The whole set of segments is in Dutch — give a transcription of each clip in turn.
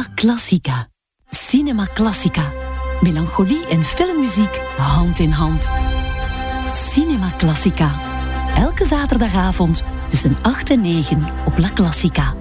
La Classica. Cinema Classica. Melancholie en filmmuziek hand in hand. Cinema Classica. Elke zaterdagavond tussen 8 en 9 op La Classica.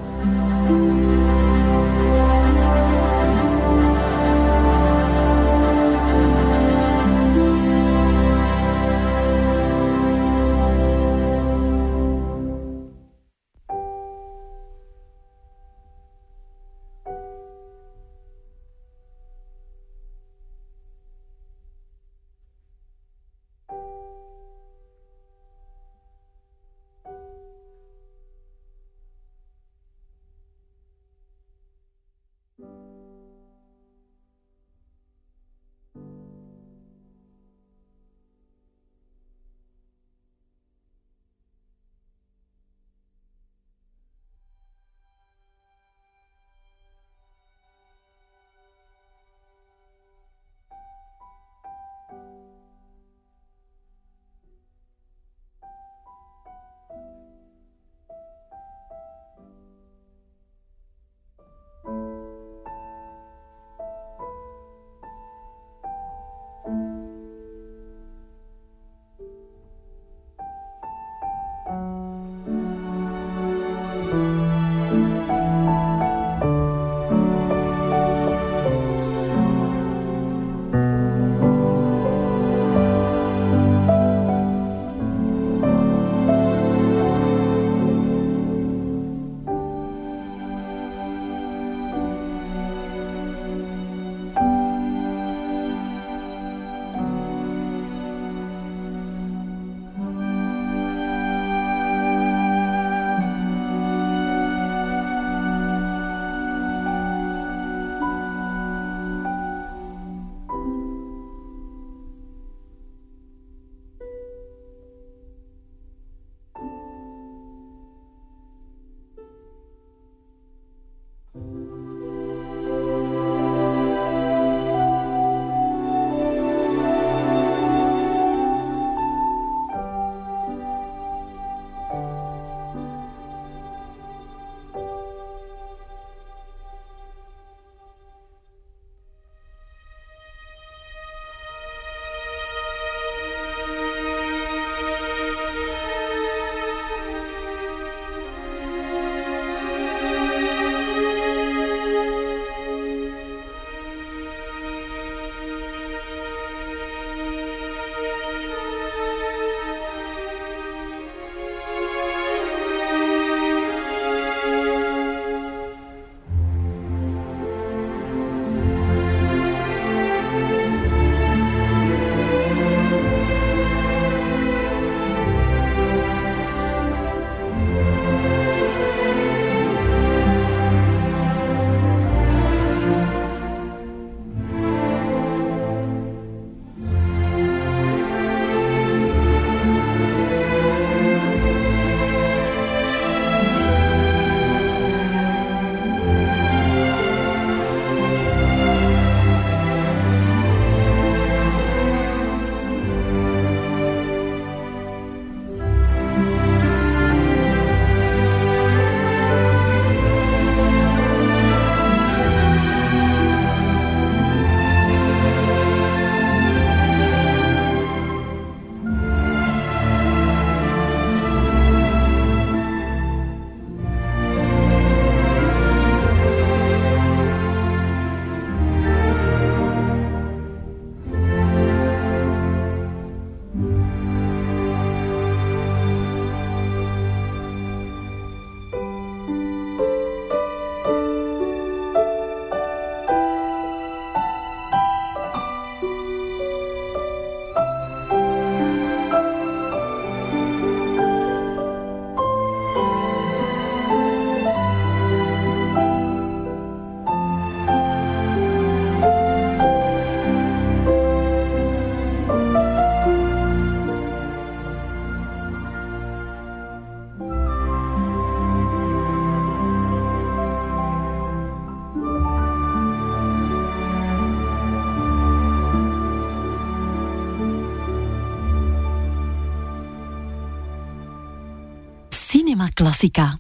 Classica.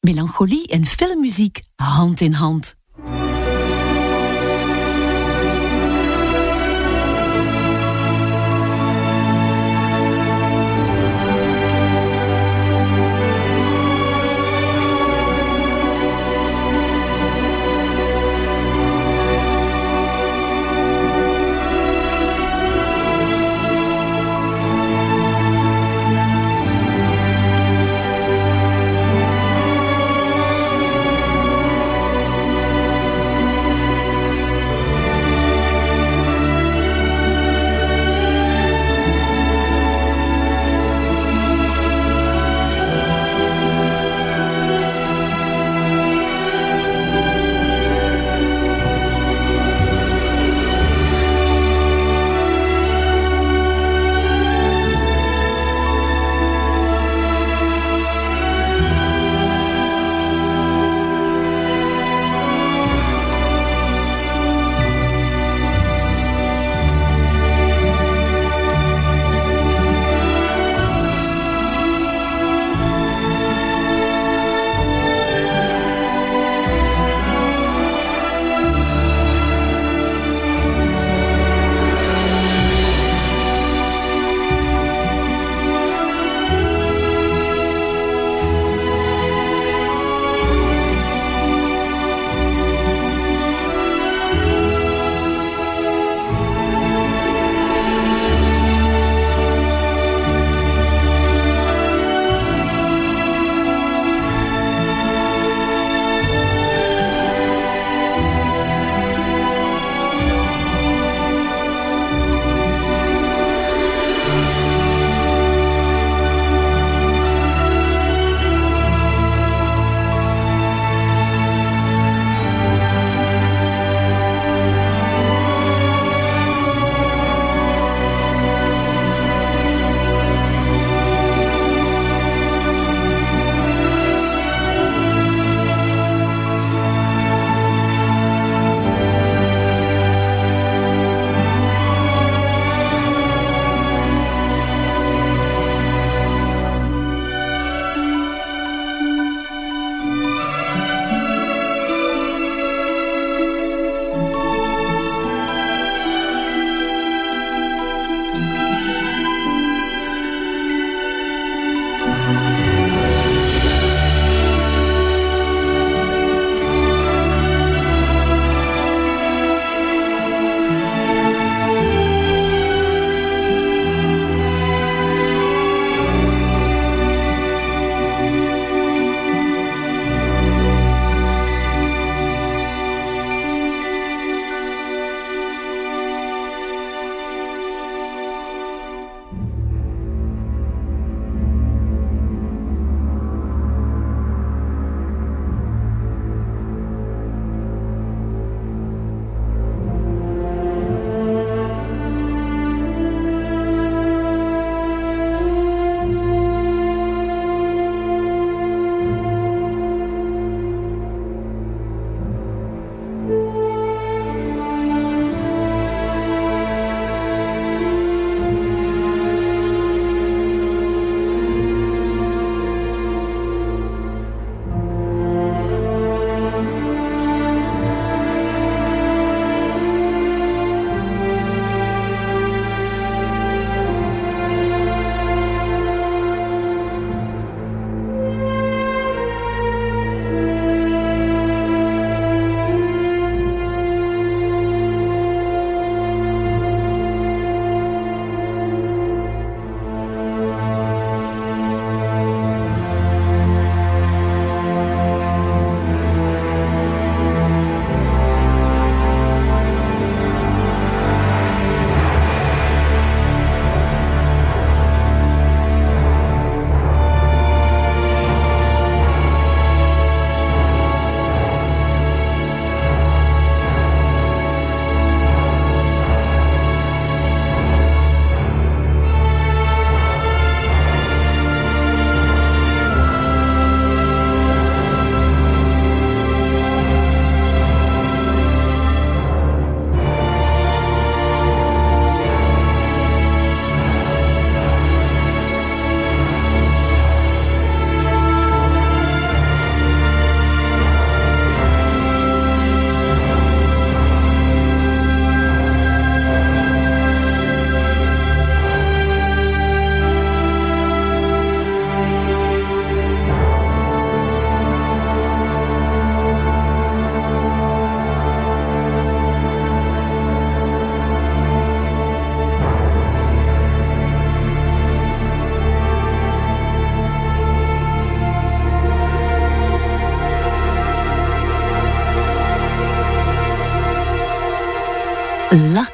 Melancholie en filmmuziek hand in hand.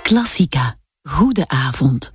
La Classica. Goede avond.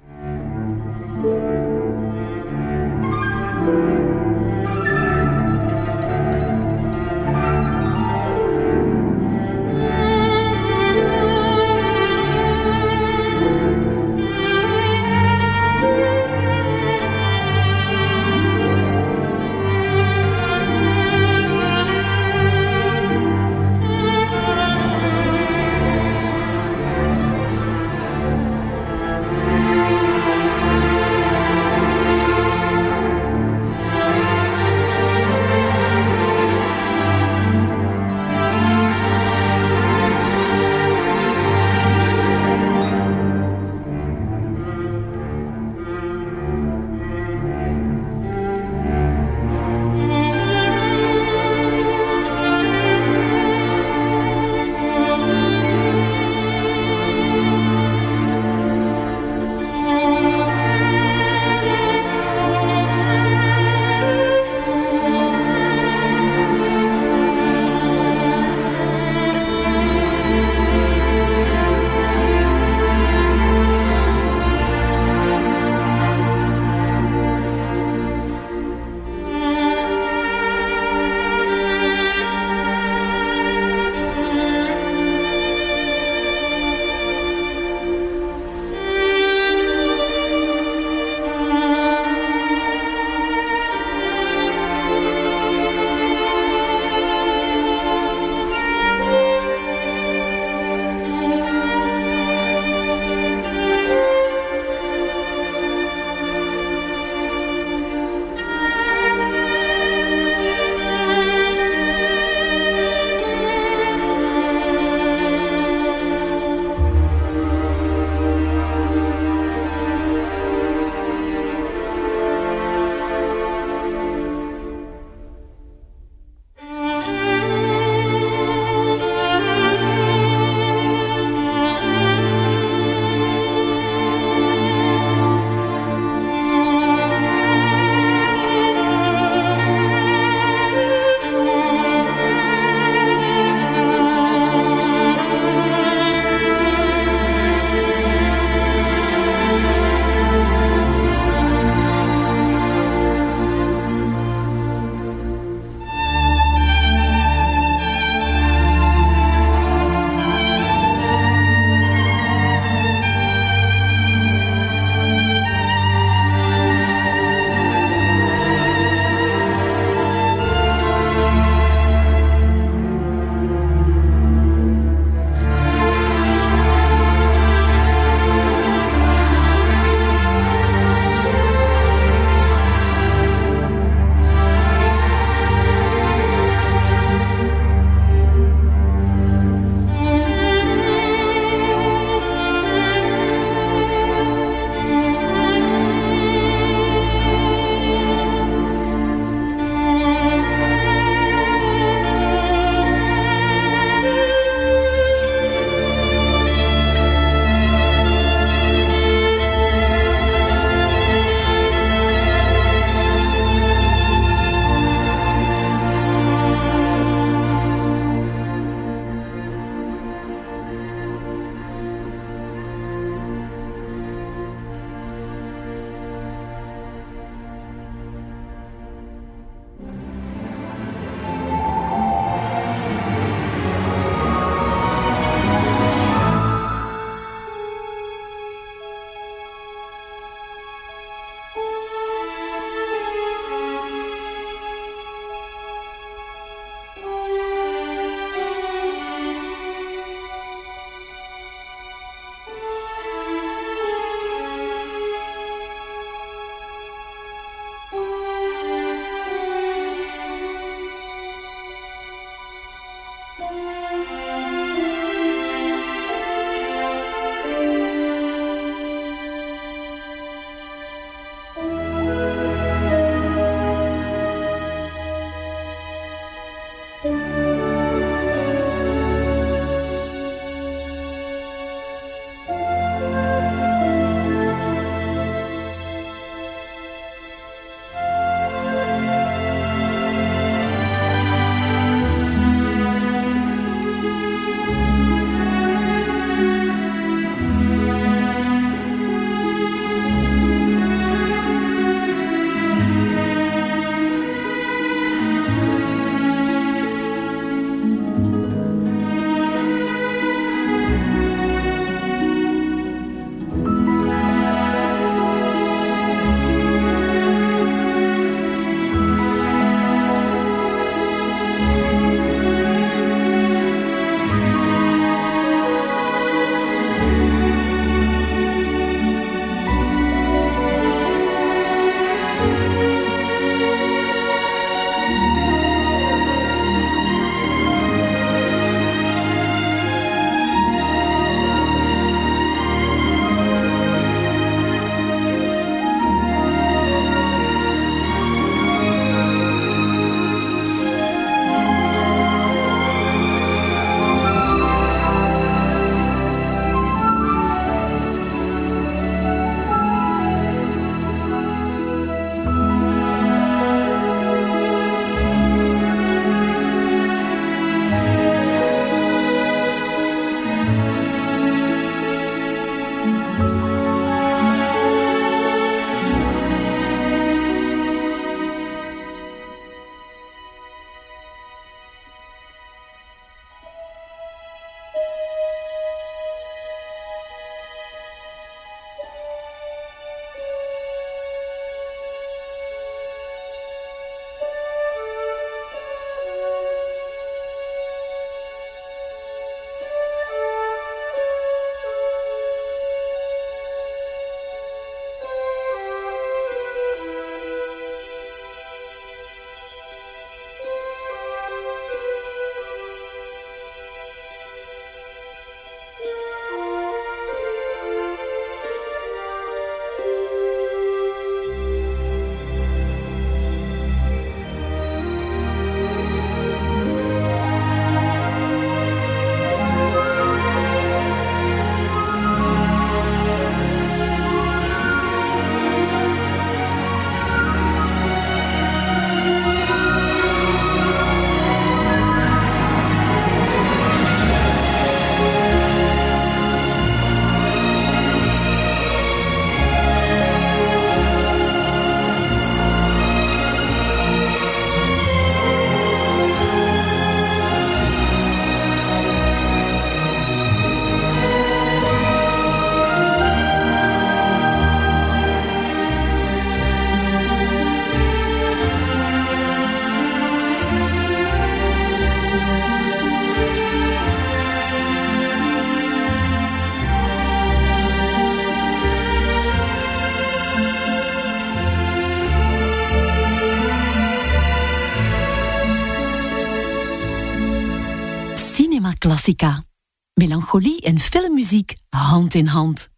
Melancholie en filmmuziek hand in hand.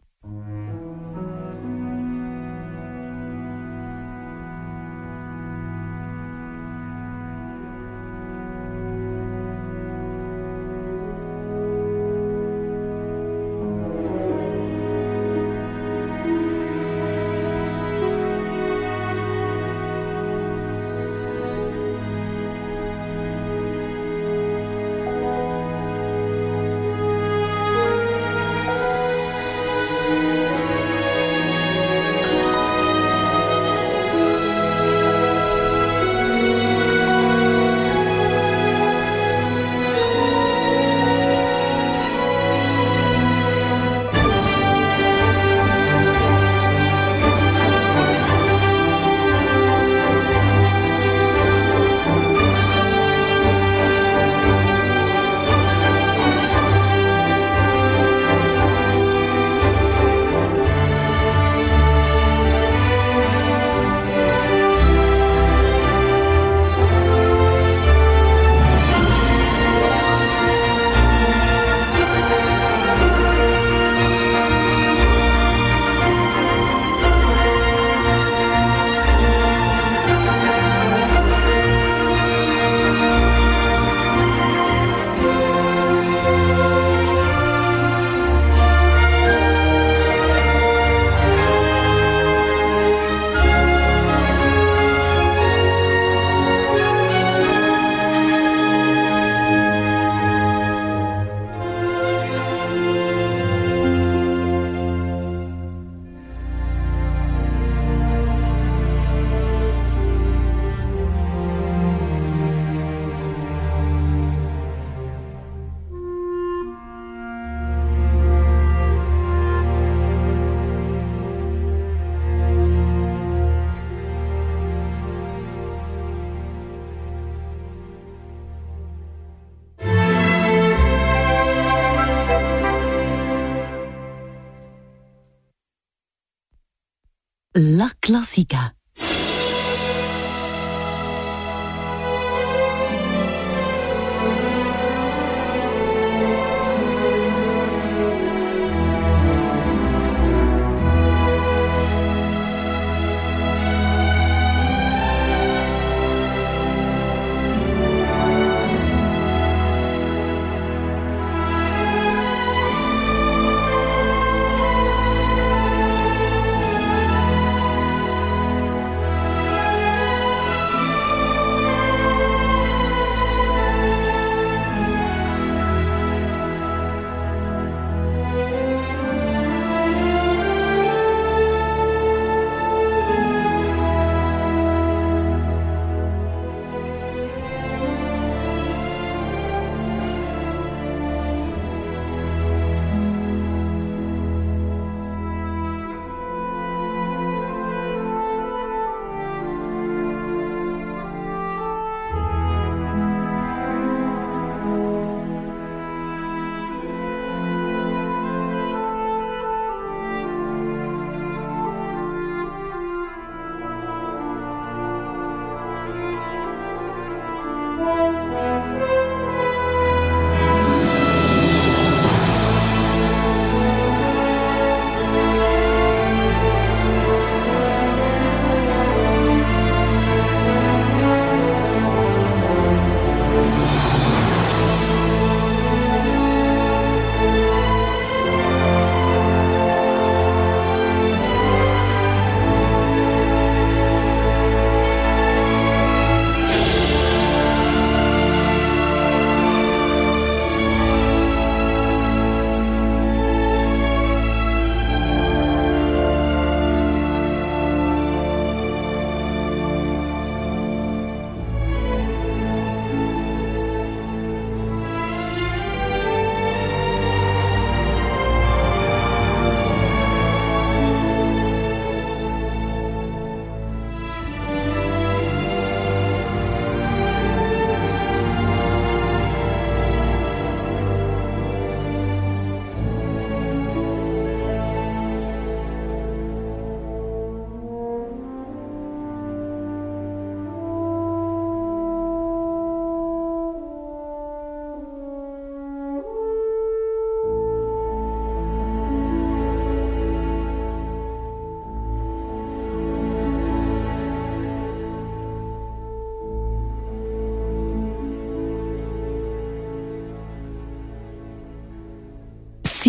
La Classica.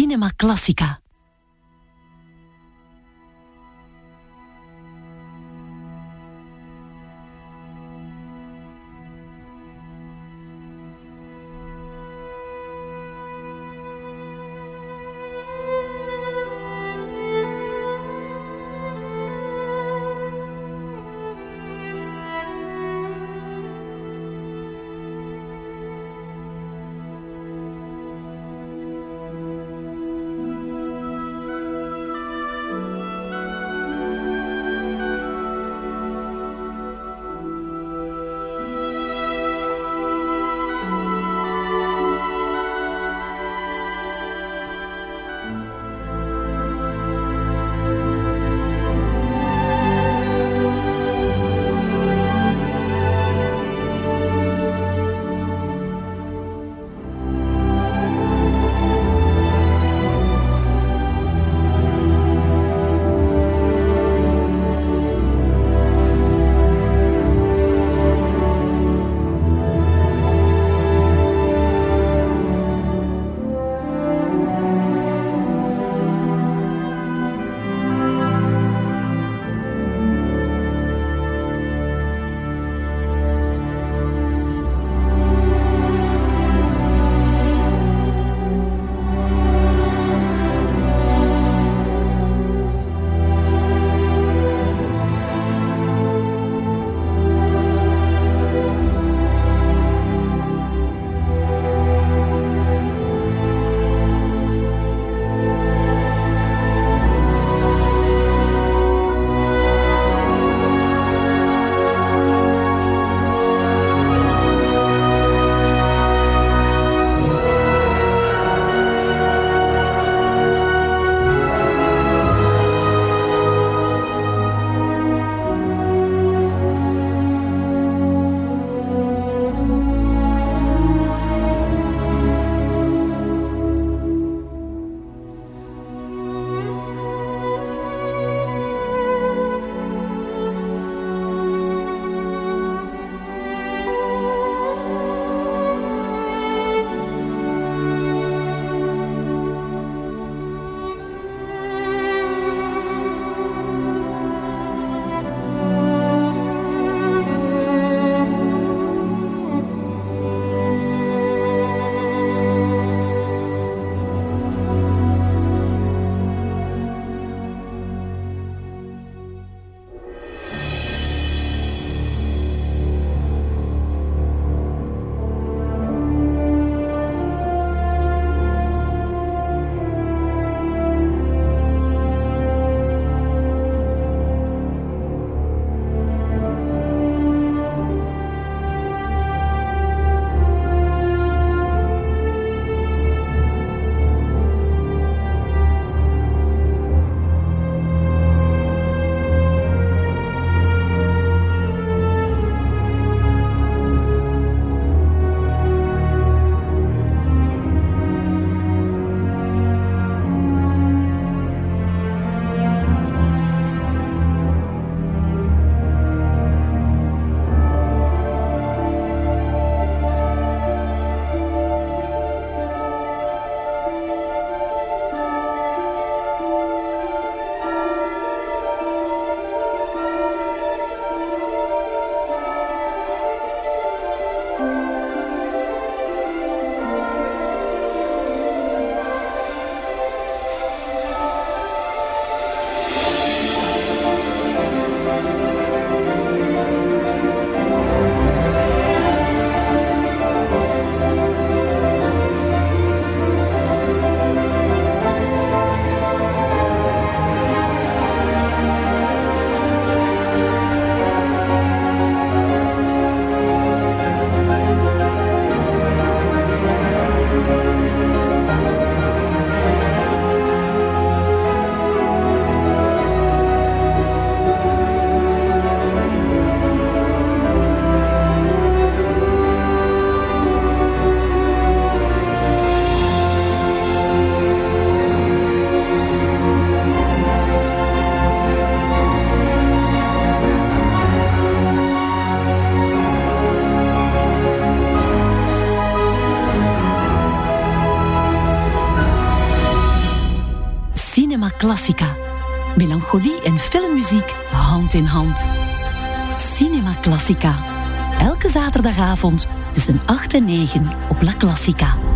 Cinema Classica. Classica. Elke zaterdagavond tussen 8 en 9 op La Classica.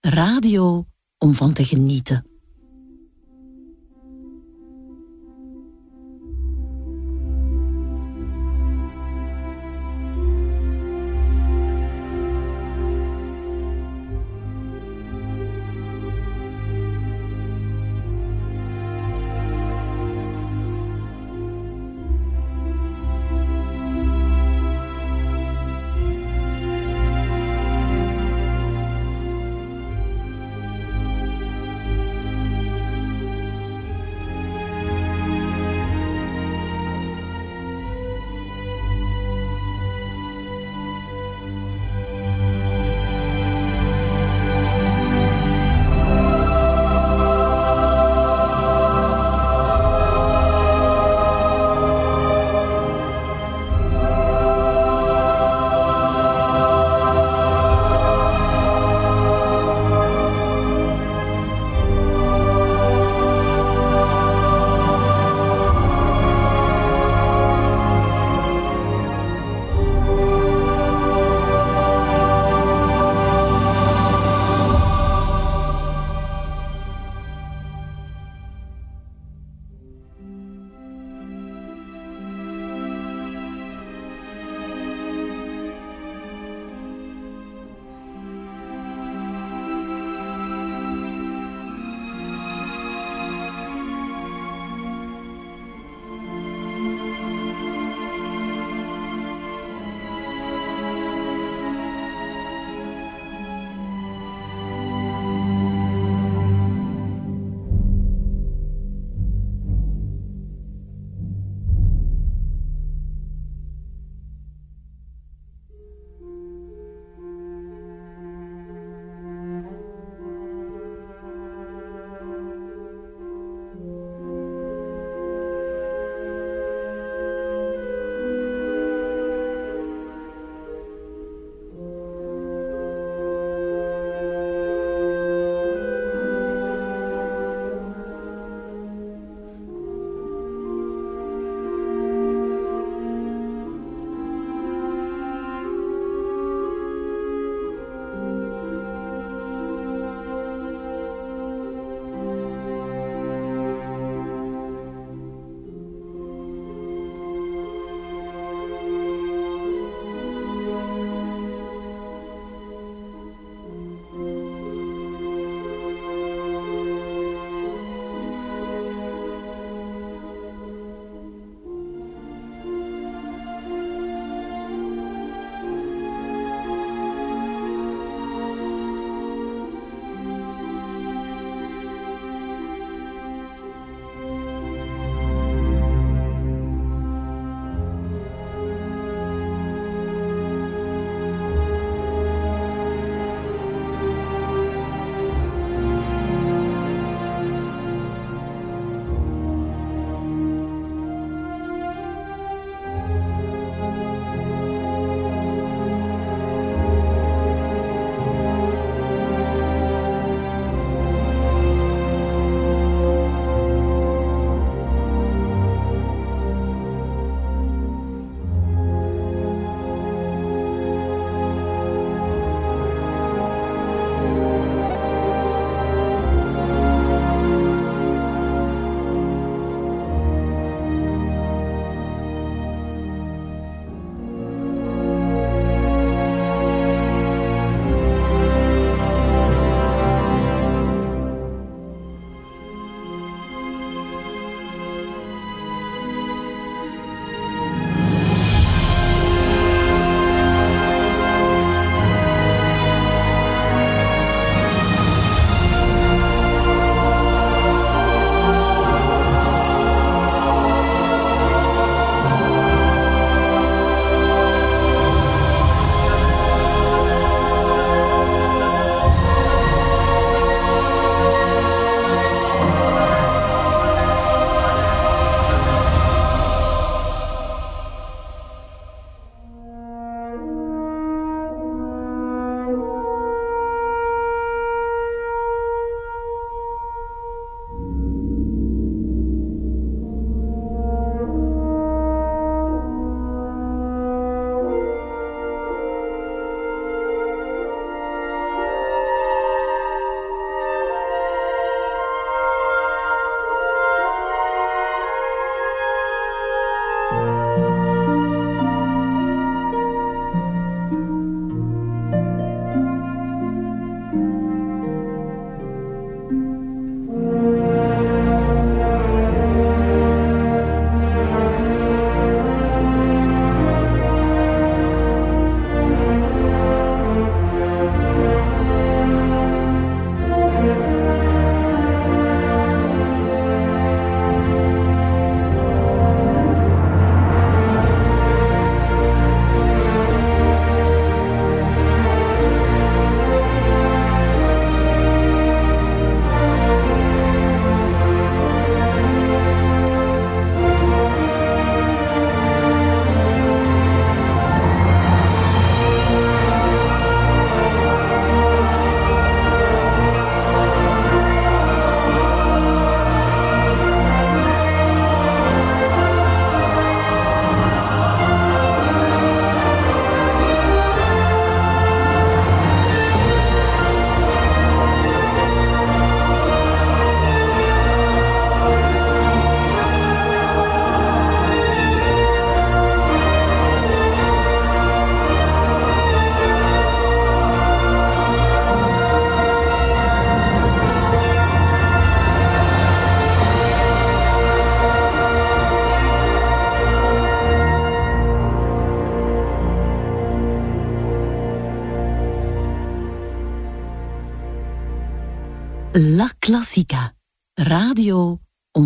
Radio om van te genieten.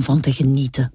Van te genieten.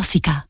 Cinema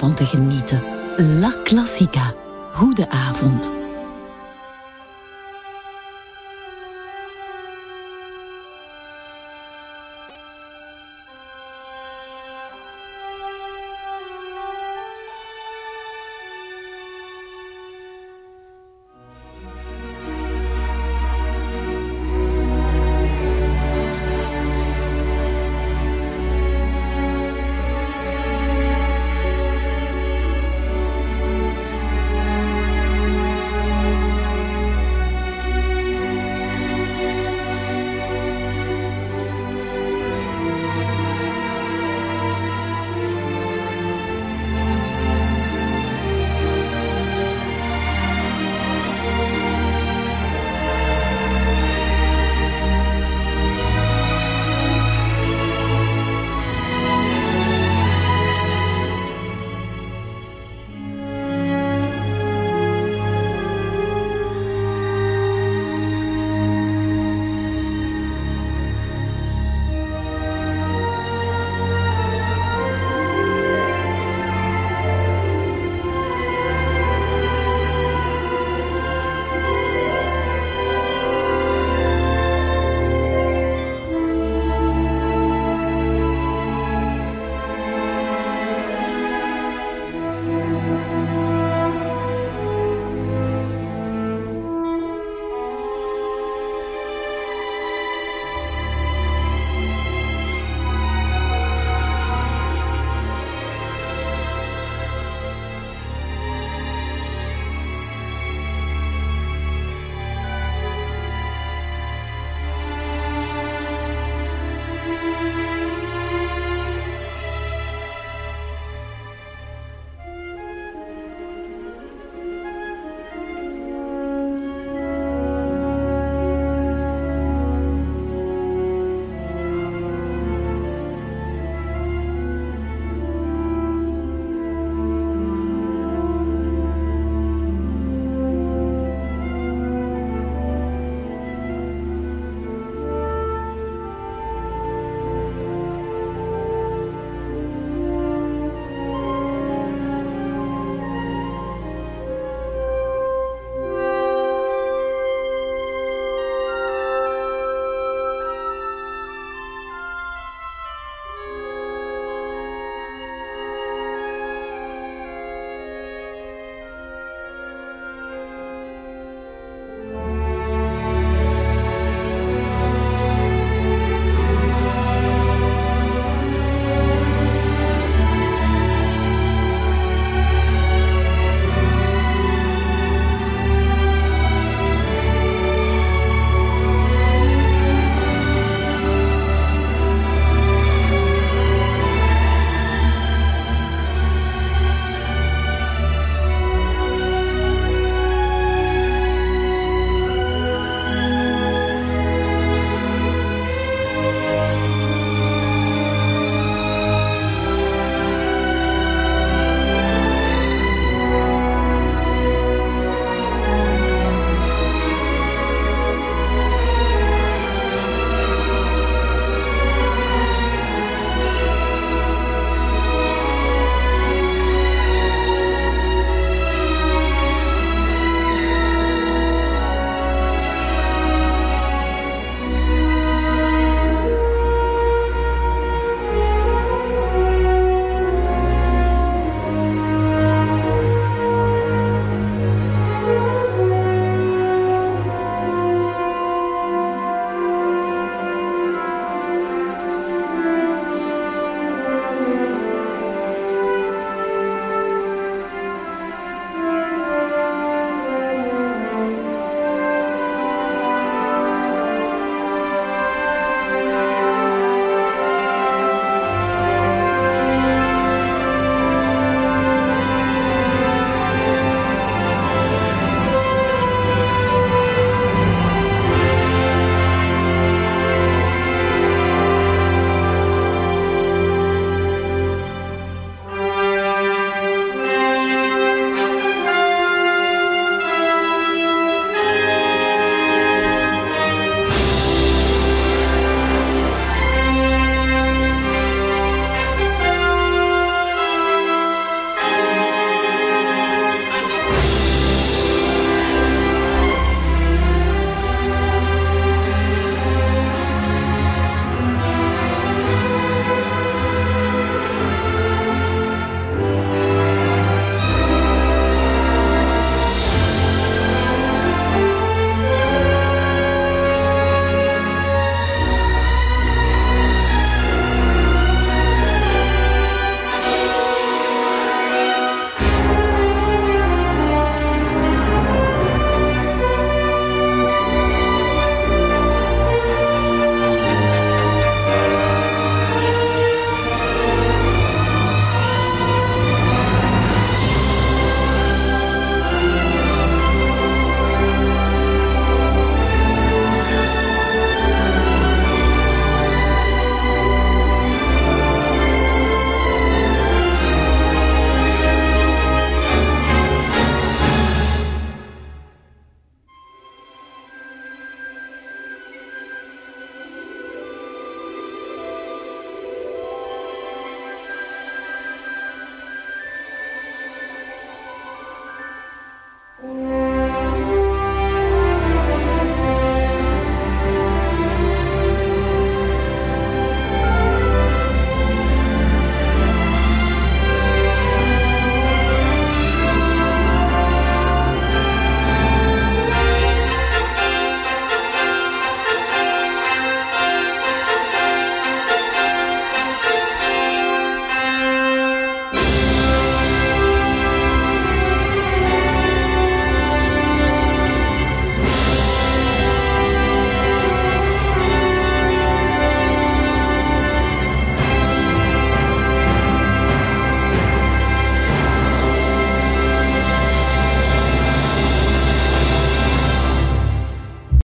van te genieten. La Classica. Goede avond.